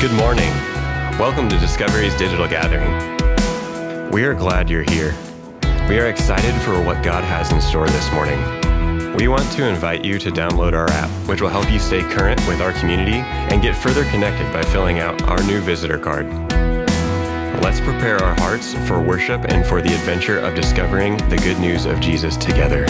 Good morning. Welcome to Discovery's digital gathering. We are glad you're here. We are excited for what God has in store this morning. We want to invite you to download our app, which will help you stay current with our community and get further connected by filling out our new visitor card. Let's prepare our hearts for worship and for the adventure of discovering the good news of Jesus together.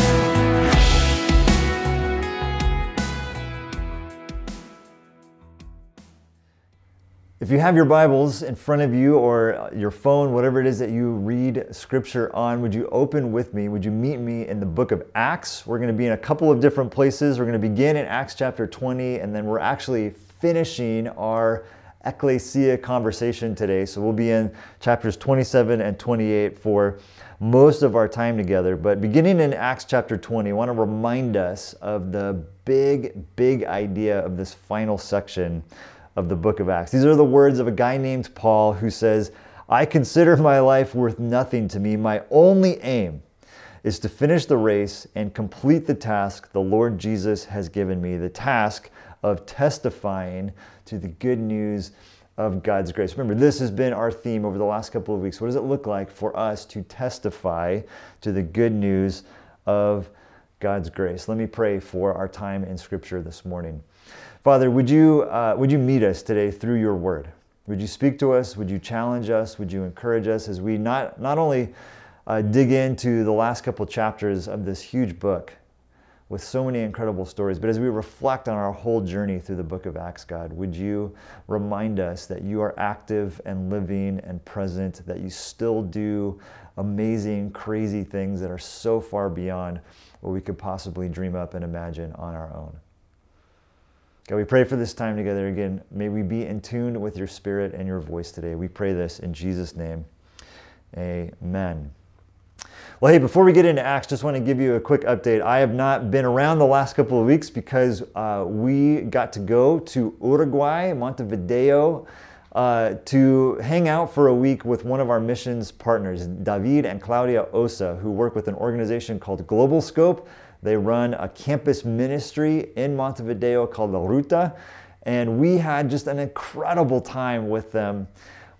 If you have your Bibles in front of you or uh, your phone, whatever it is that you read scripture on, would you open with me? Would you meet me in the book of Acts? We're going to be in a couple of different places. We're going to begin in Acts chapter 20, and then we're actually finishing our ecclesia conversation today. So we'll be in chapters 27 and 28 for most of our time together. But beginning in Acts chapter 20, I want to remind us of the big, big idea of this final section of the book of Acts. These are the words of a guy named Paul who says, I consider my life worth nothing to me. My only aim is to finish the race and complete the task the Lord Jesus has given me the task of testifying to the good news of God's grace. Remember, this has been our theme over the last couple of weeks. What does it look like for us to testify to the good news of God's grace? Let me pray for our time in Scripture this morning. Father, would you, uh, would you meet us today through your word? Would you speak to us? Would you challenge us? Would you encourage us as we not, not only uh, dig into the last couple chapters of this huge book with so many incredible stories, but as we reflect on our whole journey through the book of Acts, God, would you remind us that you are active and living and present, that you still do amazing, crazy things that are so far beyond what we could possibly dream up and imagine on our own? God, we pray for this time together again. May we be in tune with your spirit and your voice today. We pray this in Jesus' name. Amen. Well, hey, before we get into Acts, just want to give you a quick update. I have not been around the last couple of weeks because uh, we got to go to Uruguay, Montevideo, uh, to hang out for a week with one of our missions partners, David and Claudia Osa, who work with an organization called Global Scope they run a campus ministry in Montevideo called La Ruta. And we had just an incredible time with them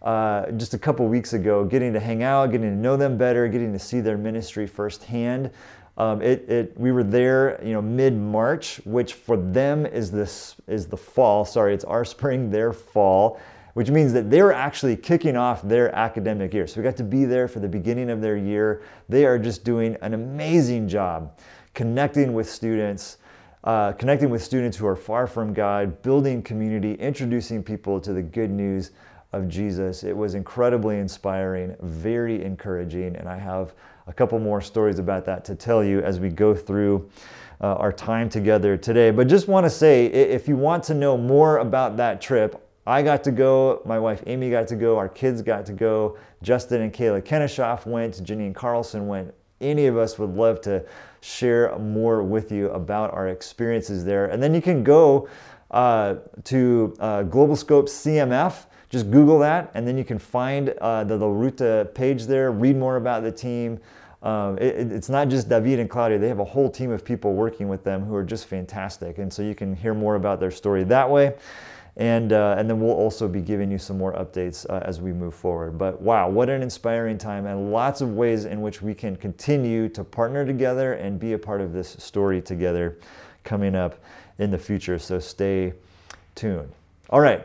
uh, just a couple weeks ago, getting to hang out, getting to know them better, getting to see their ministry firsthand. Um, it, it, we were there, you know, mid-March, which for them is this is the fall. Sorry, it's our spring, their fall, which means that they were actually kicking off their academic year. So we got to be there for the beginning of their year. They are just doing an amazing job connecting with students, uh, connecting with students who are far from God, building community, introducing people to the good news of Jesus. It was incredibly inspiring, very encouraging, and I have a couple more stories about that to tell you as we go through uh, our time together today. But just want to say if you want to know more about that trip, I got to go, my wife Amy got to go, our kids got to go, Justin and Kayla Kennishoff went, Janine Carlson went. Any of us would love to share more with you about our experiences there. And then you can go uh, to uh, Global Scope CMF. Just Google that, and then you can find uh, the La Ruta page there, read more about the team. Um, it, it's not just David and Claudia, they have a whole team of people working with them who are just fantastic. And so you can hear more about their story that way. And, uh, and then we'll also be giving you some more updates uh, as we move forward. But wow, what an inspiring time, and lots of ways in which we can continue to partner together and be a part of this story together coming up in the future. So stay tuned. All right,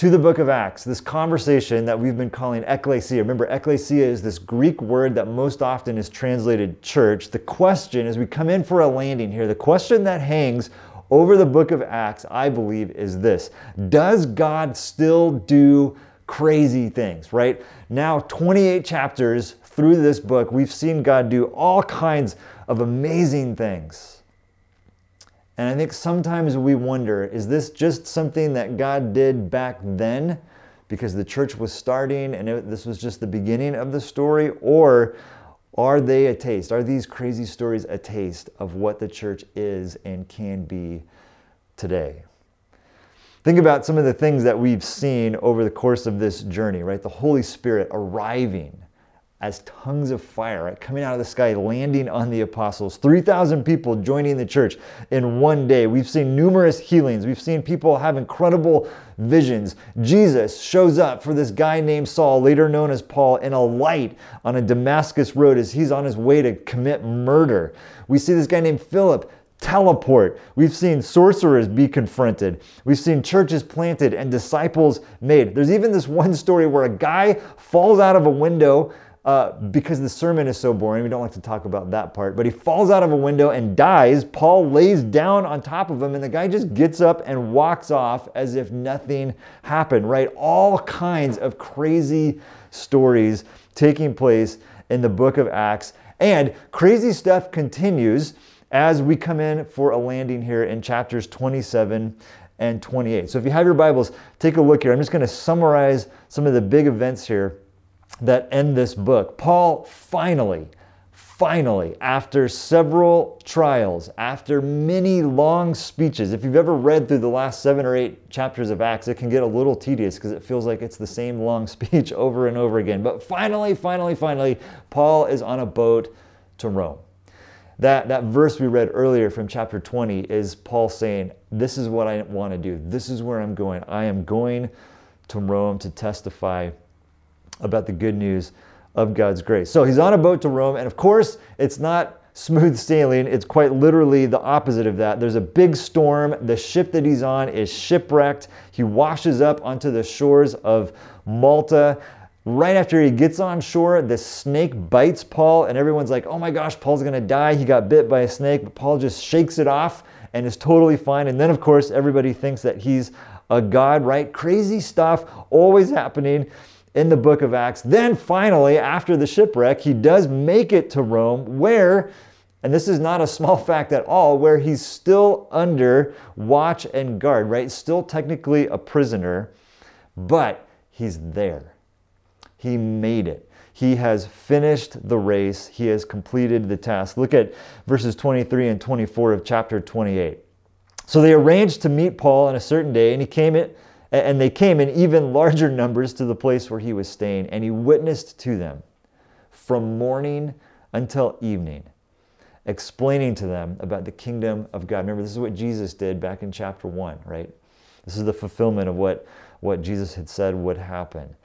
to the book of Acts, this conversation that we've been calling ecclesia. Remember, ecclesia is this Greek word that most often is translated church. The question, as we come in for a landing here, the question that hangs over the book of Acts, I believe, is this Does God still do crazy things, right? Now, 28 chapters through this book, we've seen God do all kinds of amazing things. And I think sometimes we wonder is this just something that God did back then because the church was starting and it, this was just the beginning of the story? Or are they a taste? Are these crazy stories a taste of what the church is and can be today? Think about some of the things that we've seen over the course of this journey, right? The Holy Spirit arriving as tongues of fire, right, coming out of the sky, landing on the apostles. 3,000 people joining the church in one day. We've seen numerous healings. We've seen people have incredible visions. Jesus shows up for this guy named Saul, later known as Paul, in a light on a Damascus road as he's on his way to commit murder. We see this guy named Philip teleport. We've seen sorcerers be confronted. We've seen churches planted and disciples made. There's even this one story where a guy falls out of a window uh, because the sermon is so boring. We don't like to talk about that part. But he falls out of a window and dies. Paul lays down on top of him, and the guy just gets up and walks off as if nothing happened, right? All kinds of crazy stories taking place in the book of Acts. And crazy stuff continues as we come in for a landing here in chapters 27 and 28. So if you have your Bibles, take a look here. I'm just going to summarize some of the big events here that end this book. Paul finally, finally, after several trials, after many long speeches, if you've ever read through the last seven or eight chapters of Acts, it can get a little tedious because it feels like it's the same long speech over and over again. But finally, finally, finally, Paul is on a boat to Rome. That, that verse we read earlier from chapter 20 is Paul saying, This is what I want to do. This is where I'm going. I am going to Rome to testify about the good news of God's grace. So he's on a boat to Rome, and of course, it's not smooth sailing. It's quite literally the opposite of that. There's a big storm. The ship that he's on is shipwrecked. He washes up onto the shores of Malta. Right after he gets on shore, the snake bites Paul, and everyone's like, oh my gosh, Paul's gonna die. He got bit by a snake, but Paul just shakes it off and is totally fine. And then, of course, everybody thinks that he's a god, right? Crazy stuff always happening in the book of Acts. Then, finally, after the shipwreck, he does make it to Rome, where, and this is not a small fact at all, where he's still under watch and guard, right? Still technically a prisoner, but he's there. He made it. He has finished the race. He has completed the task. Look at verses 23 and 24 of chapter 28. So they arranged to meet Paul on a certain day, and he came in, and they came in even larger numbers to the place where he was staying, and he witnessed to them from morning until evening, explaining to them about the kingdom of God. Remember, this is what Jesus did back in chapter 1, right? This is the fulfillment of what, what Jesus had said would happen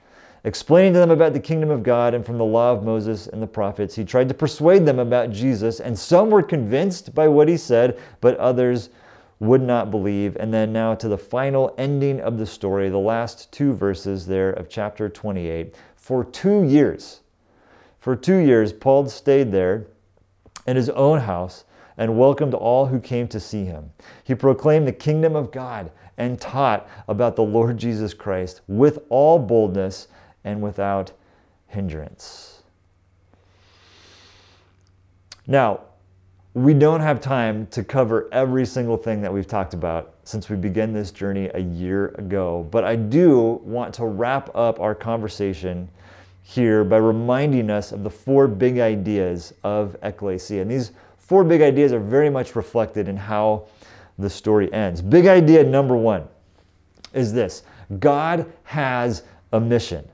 explaining to them about the kingdom of God and from the law of Moses and the prophets. He tried to persuade them about Jesus, and some were convinced by what he said, but others would not believe. And then now to the final ending of the story, the last two verses there of chapter 28. For two years, for two years, Paul stayed there in his own house and welcomed all who came to see him. He proclaimed the kingdom of God and taught about the Lord Jesus Christ with all boldness and without hindrance. Now, we don't have time to cover every single thing that we've talked about since we began this journey a year ago, but I do want to wrap up our conversation here by reminding us of the four big ideas of ecclesia. And these four big ideas are very much reflected in how the story ends. Big idea number one is this God has a mission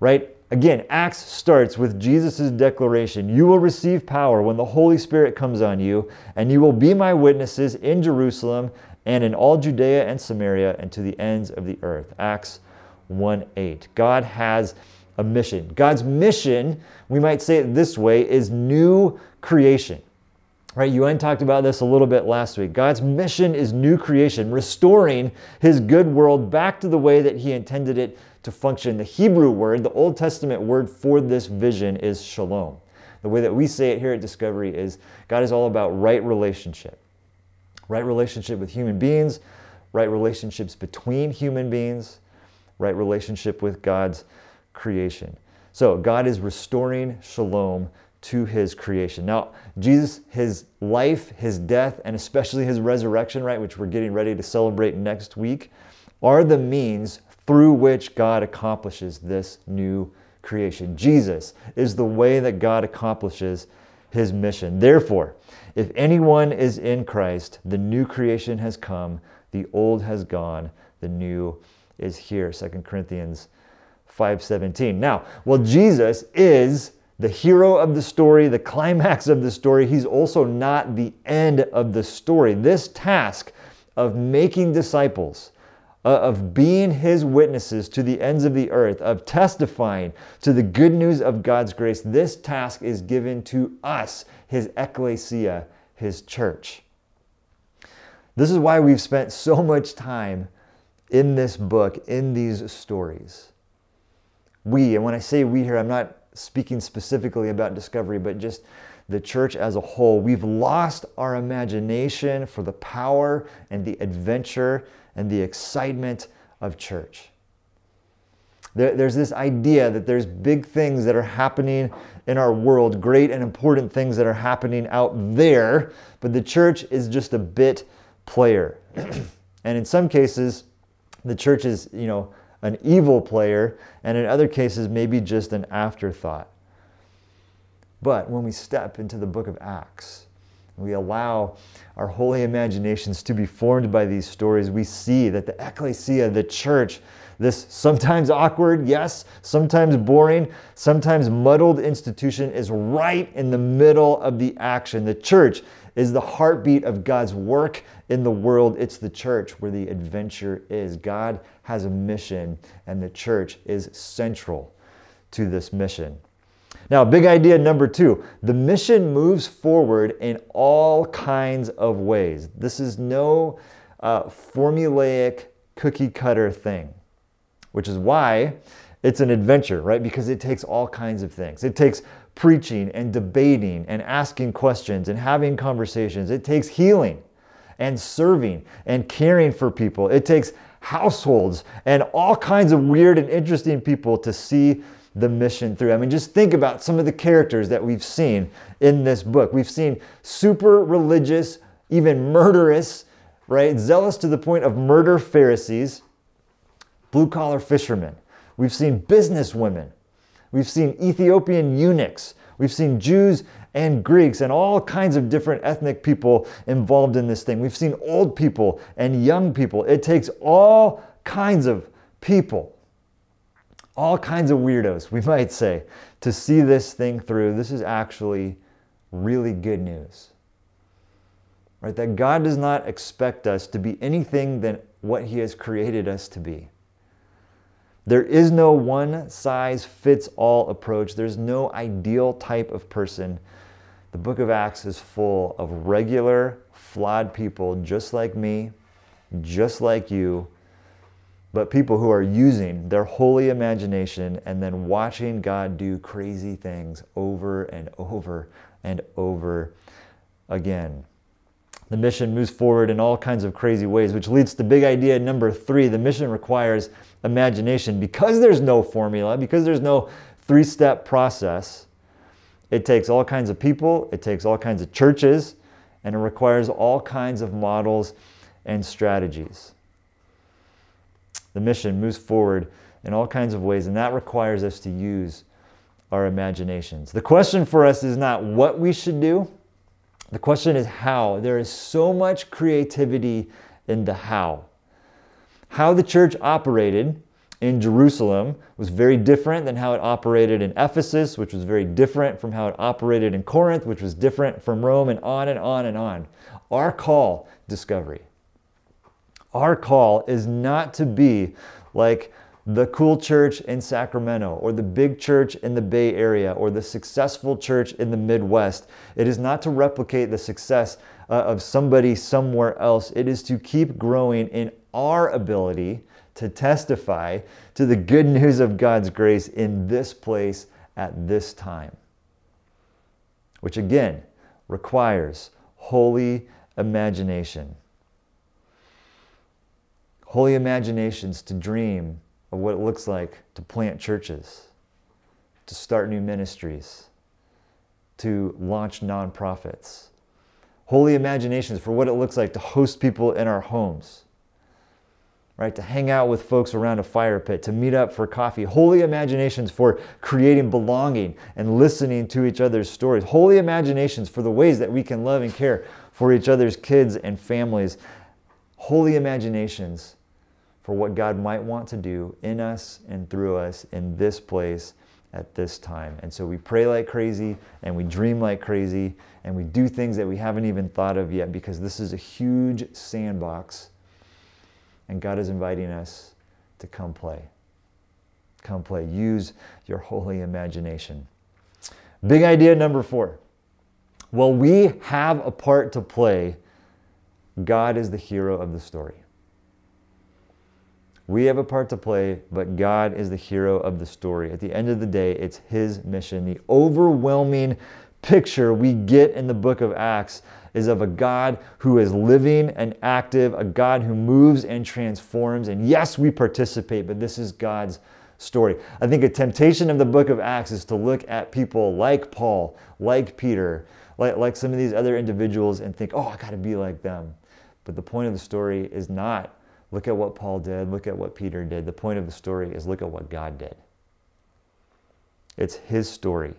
right? Again, Acts starts with Jesus' declaration You will receive power when the Holy Spirit comes on you, and you will be my witnesses in Jerusalem and in all Judea and Samaria and to the ends of the earth. Acts 1 8. God has a mission. God's mission, we might say it this way, is new creation. Right? UN talked about this a little bit last week. God's mission is new creation, restoring his good world back to the way that he intended it to function. The Hebrew word, the Old Testament word for this vision is shalom. The way that we say it here at Discovery is God is all about right relationship. Right relationship with human beings, right relationships between human beings, right relationship with God's creation. So God is restoring shalom to his creation. Now, Jesus, his life, his death, and especially his resurrection, right, which we're getting ready to celebrate next week, are the means through which God accomplishes this new creation. Jesus is the way that God accomplishes his mission. Therefore, if anyone is in Christ, the new creation has come, the old has gone, the new is here. 2 Corinthians 5:17. Now, well Jesus is the hero of the story, the climax of the story. He's also not the end of the story. This task of making disciples, uh, of being his witnesses to the ends of the earth, of testifying to the good news of God's grace, this task is given to us, his ecclesia, his church. This is why we've spent so much time in this book, in these stories. We, and when I say we here, I'm not speaking specifically about discovery, but just the church as a whole, we've lost our imagination for the power and the adventure and the excitement of church. There, there's this idea that there's big things that are happening in our world, great and important things that are happening out there, but the church is just a bit player. and in some cases, the church is, you know, an evil player, and in other cases, maybe just an afterthought. But when we step into the book of Acts, we allow our holy imaginations to be formed by these stories, we see that the ecclesia, the church, this sometimes awkward, yes, sometimes boring, sometimes muddled institution is right in the middle of the action. The church is the heartbeat of God's work in the world. It's the church where the adventure is. God has a mission, and the church is central to this mission. Now, big idea number two the mission moves forward in all kinds of ways. This is no uh, formulaic cookie cutter thing, which is why it's an adventure, right? Because it takes all kinds of things. It takes preaching and debating and asking questions and having conversations. It takes healing and serving and caring for people. It takes households and all kinds of weird and interesting people to see the mission through. I mean, just think about some of the characters that we've seen in this book. We've seen super religious, even murderous, right? Zealous to the point of murder Pharisees, blue collar fishermen. We've seen business women. We've seen Ethiopian eunuchs. We've seen Jews and Greeks and all kinds of different ethnic people involved in this thing. We've seen old people and young people. It takes all kinds of people, all kinds of weirdos, we might say, to see this thing through. This is actually really good news. Right? That God does not expect us to be anything than what He has created us to be. There is no one size fits all approach. There's no ideal type of person. The book of Acts is full of regular, flawed people just like me, just like you, but people who are using their holy imagination and then watching God do crazy things over and over and over again. The mission moves forward in all kinds of crazy ways, which leads to big idea number three. The mission requires imagination. Because there's no formula, because there's no three step process, it takes all kinds of people, it takes all kinds of churches, and it requires all kinds of models and strategies. The mission moves forward in all kinds of ways, and that requires us to use our imaginations. The question for us is not what we should do, the question is how. There is so much creativity in the how. How the church operated in Jerusalem was very different than how it operated in Ephesus, which was very different from how it operated in Corinth, which was different from Rome, and on and on and on. Our call, discovery. Our call is not to be like the cool church in Sacramento or the big church in the Bay Area or the successful church in the Midwest. It is not to replicate the success uh, of somebody somewhere else. It is to keep growing in our ability to testify to the good news of God's grace in this place at this time, which again requires holy imagination. Holy imaginations to dream of what it looks like to plant churches, to start new ministries, to launch nonprofits. Holy imaginations for what it looks like to host people in our homes, right? To hang out with folks around a fire pit, to meet up for coffee. Holy imaginations for creating belonging and listening to each other's stories. Holy imaginations for the ways that we can love and care for each other's kids and families. Holy imaginations for what God might want to do in us and through us in this place at this time. And so we pray like crazy and we dream like crazy and we do things that we haven't even thought of yet because this is a huge sandbox and God is inviting us to come play. Come play. Use your holy imagination. Big idea number four. Well, we have a part to play. God is the hero of the story. We have a part to play, but God is the hero of the story. At the end of the day, it's His mission. The overwhelming picture we get in the book of Acts is of a God who is living and active, a God who moves and transforms. And yes, we participate, but this is God's story. I think a temptation of the book of Acts is to look at people like Paul, like Peter, like, like some of these other individuals and think, oh, I got to be like them. But the point of the story is not Look at what Paul did. Look at what Peter did. The point of the story is look at what God did. It's his story.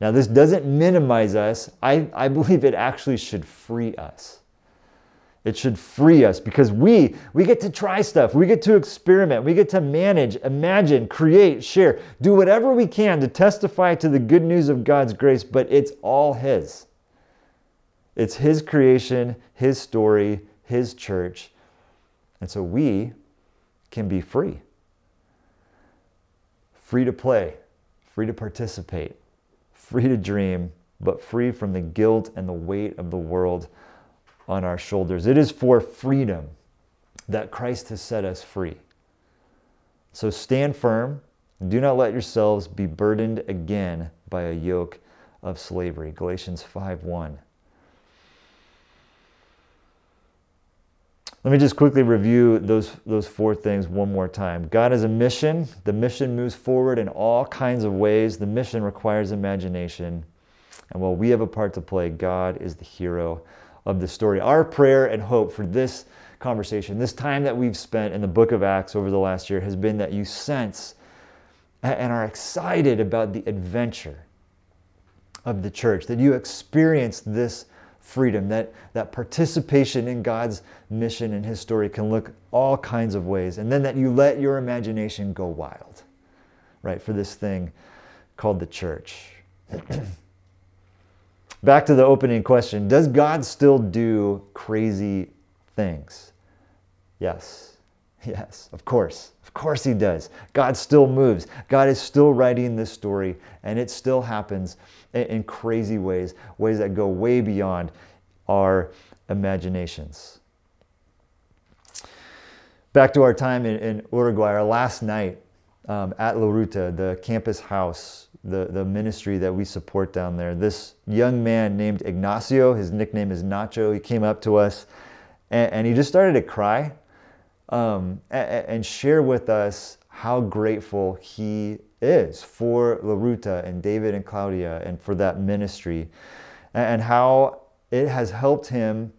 Now, this doesn't minimize us. I, I believe it actually should free us. It should free us because we we get to try stuff. We get to experiment. We get to manage, imagine, create, share, do whatever we can to testify to the good news of God's grace, but it's all his. It's his creation, his story, his church, and so we can be free free to play, free to participate, free to dream, but free from the guilt and the weight of the world on our shoulders. It is for freedom that Christ has set us free. So stand firm. Do not let yourselves be burdened again by a yoke of slavery. Galatians 5 1. Let me just quickly review those, those four things one more time. God is a mission. The mission moves forward in all kinds of ways. The mission requires imagination. And while we have a part to play, God is the hero of the story. Our prayer and hope for this conversation, this time that we've spent in the book of Acts over the last year, has been that you sense and are excited about the adventure of the church, that you experience this freedom, that, that participation in God's mission and His story can look all kinds of ways. And then that you let your imagination go wild, right, for this thing called the church. Back to the opening question Does God still do crazy things? Yes. Yes, of course. Of course he does. God still moves. God is still writing this story, and it still happens in, crazy ways, ways that go way beyond our imaginations. Back to our time in, in Uruguay, our last night um, at La Ruta, the campus house, the, the ministry that we support down there. This young man named Ignacio, his nickname is Nacho, he came up to us and, and he just started to cry um, and, share with us how grateful he is for La Ruta and David and Claudia and for that ministry and how it has helped him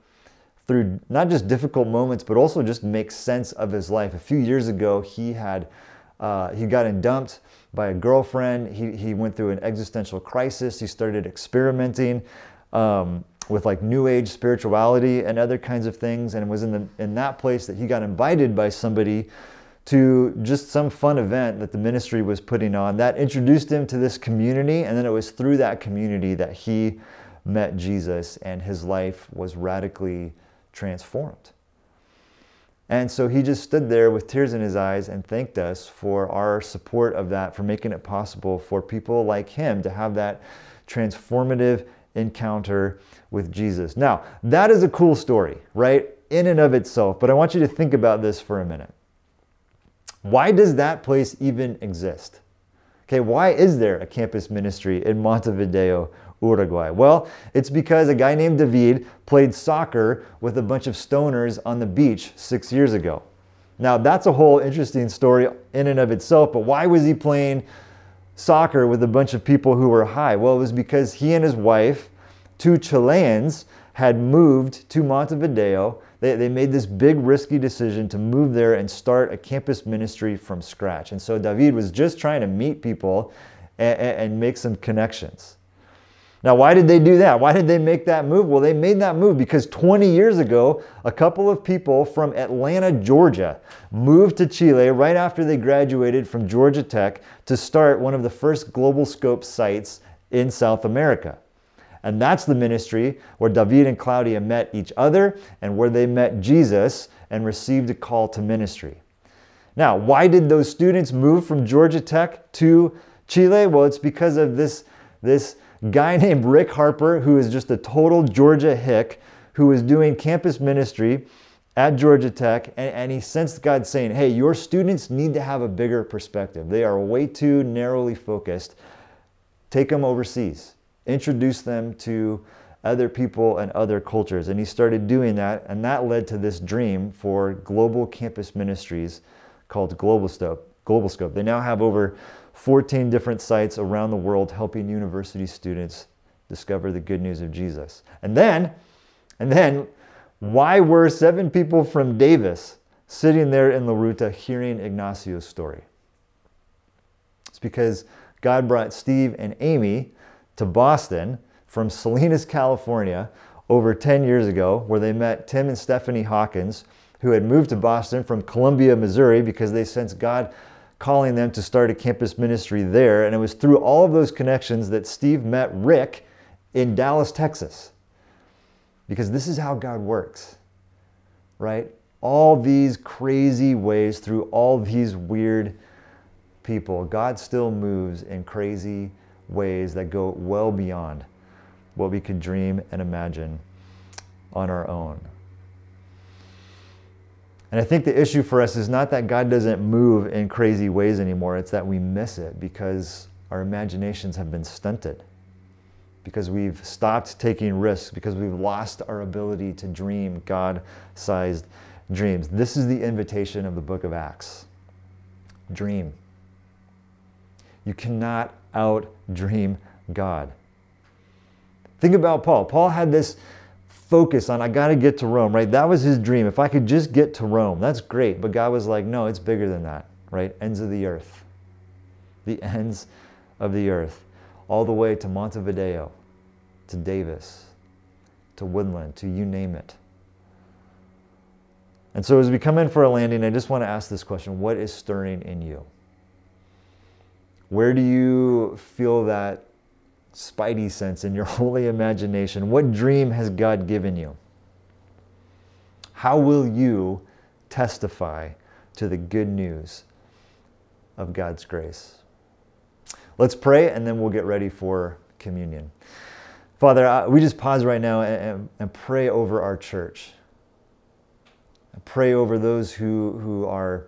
through not just difficult moments but also just make sense of his life. A few years ago, he had uh, he got dumped by a girlfriend. He, he went through an existential crisis. He started experimenting um, with like new age spirituality and other kinds of things and was in the in that place that he got invited by somebody to just some fun event that the ministry was putting on that introduced him to this community and then it was through that community that he met Jesus and his life was radically transformed. And so he just stood there with tears in his eyes and thanked us for our support of that, for making it possible for people like him to have that transformative encounter with Jesus. Now, that is a cool story, right? In and of itself, but I want you to think about this for a minute. Why does that place even exist? Okay, why is there a campus ministry in Montevideo, Uruguay? Well, it's because a guy named David played soccer with a bunch of stoners on the beach six years ago. Now, that's a whole interesting story in and of itself, but why was he playing soccer with a bunch of people who were high? Well, it was because he and his wife, two Chileans, had moved to Montevideo. They, they made this big risky decision to move there and start a campus ministry from scratch. And so David was just trying to meet people and, and make some connections. Now, why did they do that? Why did they make that move? Well, they made that move because 20 years ago, a couple of people from Atlanta, Georgia, moved to Chile right after they graduated from Georgia Tech to start one of the first Global Scope sites in South America. And that's the ministry where David and Claudia met each other and where they met Jesus and received a call to ministry. Now, why did those students move from Georgia Tech to Chile? Well, it's because of this, this guy named Rick Harper, who is just a total Georgia hick, who was doing campus ministry at Georgia Tech, and, and, he sensed God saying, Hey, your students need to have a bigger perspective. They are way too narrowly focused. Take them overseas, introduce them to other people and other cultures. And he started doing that, and that led to this dream for global campus ministries called Global Scope. Global Scope. They now have over 14 different sites around the world helping university students discover the good news of Jesus. And then, and then, why were seven people from Davis sitting there in La Ruta hearing Ignacio's story? It's because God brought Steve and Amy to Boston from Salinas, California, over 10 years ago, where they met Tim and Stephanie Hawkins, who had moved to Boston from Columbia, Missouri, because they sensed God calling them to start a campus ministry there. And it was through all of those connections that Steve met Rick in Dallas, Texas. Because this is how God works, right? All these crazy ways through all these weird people, God still moves in crazy ways that go well beyond what we could dream and imagine on our own. And I think the issue for us is not that God doesn't move in crazy ways anymore, it's that we miss it because our imaginations have been stunted, because we've stopped taking risks, because we've lost our ability to dream God sized dreams. This is the invitation of the book of Acts dream. You cannot out dream God. Think about Paul. Paul had this focus on, I got to get to Rome, right? That was his dream. If I could just get to Rome, that's great. But God was like, no, it's bigger than that, right? Ends of the earth. The ends of the earth. All the way to Montevideo, to Davis, to Woodland, to you name it. And so as we come in for a landing, I just want to ask this question What is stirring in you? Where do you feel that spidey sense in your holy imagination? What dream has God given you? How will you testify to the good news of God's grace? Let's pray and then we'll get ready for communion. Father, we just pause right now and, and pray over our church. Pray over those who, who are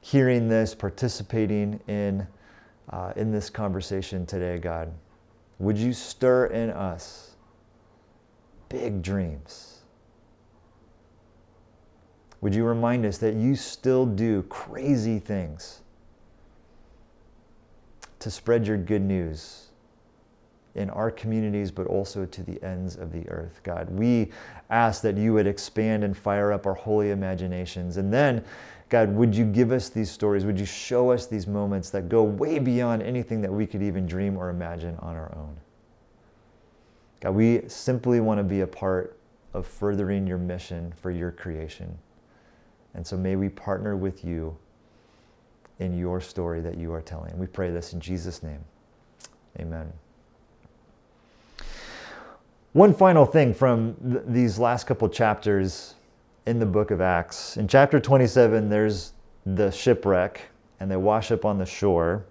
hearing this, participating in, uh, in this conversation today, God. Would you stir in us big dreams? Would you remind us that you still do crazy things to spread your good news in our communities, but also to the ends of the earth, God? We ask that you would expand and fire up our holy imaginations. And then God, would you give us these stories? Would you show us these moments that go way beyond anything that we could even dream or imagine on our own? God, we simply want to be a part of furthering your mission for your creation. And so may we partner with you in your story that you are telling. We pray this in Jesus' name. Amen. One final thing from th- these last couple chapters in the book of Acts. In chapter 27, there's the shipwreck, and they wash up on the shore.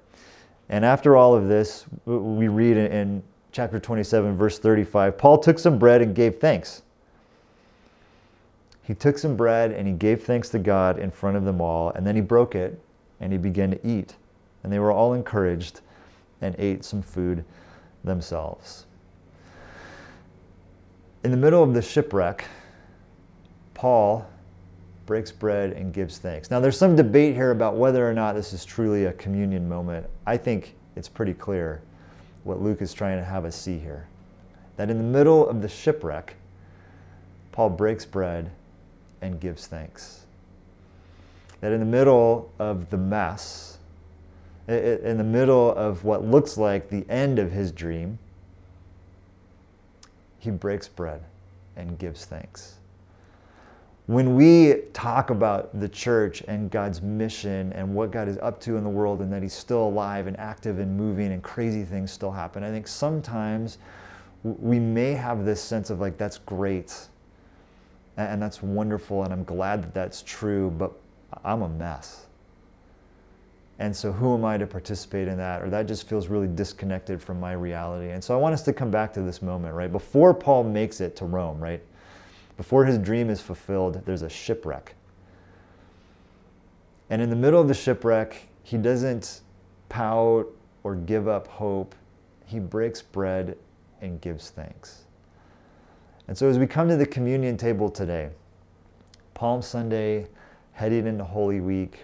And after all of this, we read in chapter 27, verse 35 Paul took some bread and gave thanks. He took some bread and he gave thanks to God in front of them all, and then he broke it and he began to eat. And they were all encouraged and ate some food themselves. In the middle of the shipwreck, Paul breaks bread and gives thanks. Now, there's some debate here about whether or not this is truly a communion moment. I think it's pretty clear what Luke is trying to have us see here. That in the middle of the shipwreck, Paul breaks bread and gives thanks. That in the middle of the mess, in the middle of what looks like the end of his dream, he breaks bread and gives thanks. When we talk about the church and God's mission and what God is up to in the world and that He's still alive and active and moving and crazy things still happen, I think sometimes we may have this sense of like, that's great and that's wonderful and I'm glad that that's true, but I'm a mess. And so, who am I to participate in that? Or that just feels really disconnected from my reality. And so, I want us to come back to this moment, right? Before Paul makes it to Rome, right? Before his dream is fulfilled, there's a shipwreck. And in the middle of the shipwreck, he doesn't pout or give up hope. He breaks bread and gives thanks. And so, as we come to the communion table today, Palm Sunday, heading into Holy Week,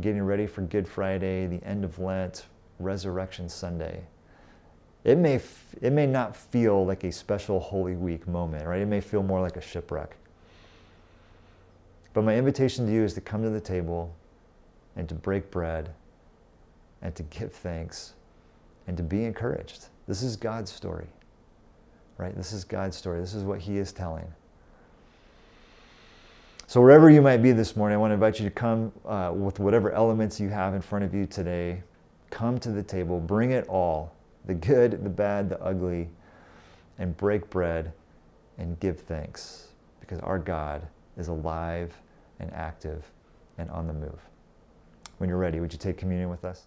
getting ready for Good Friday, the end of Lent, Resurrection Sunday. It may, it may not feel like a special Holy Week moment, right? It may feel more like a shipwreck. But my invitation to you is to come to the table and to break bread and to give thanks and to be encouraged. This is God's story, right? This is God's story. This is what He is telling. So, wherever you might be this morning, I want to invite you to come uh, with whatever elements you have in front of you today. Come to the table, bring it all the good, the bad, the ugly and break bread and give thanks because our God is alive and active and on the move. When you're ready, would you take communion with us?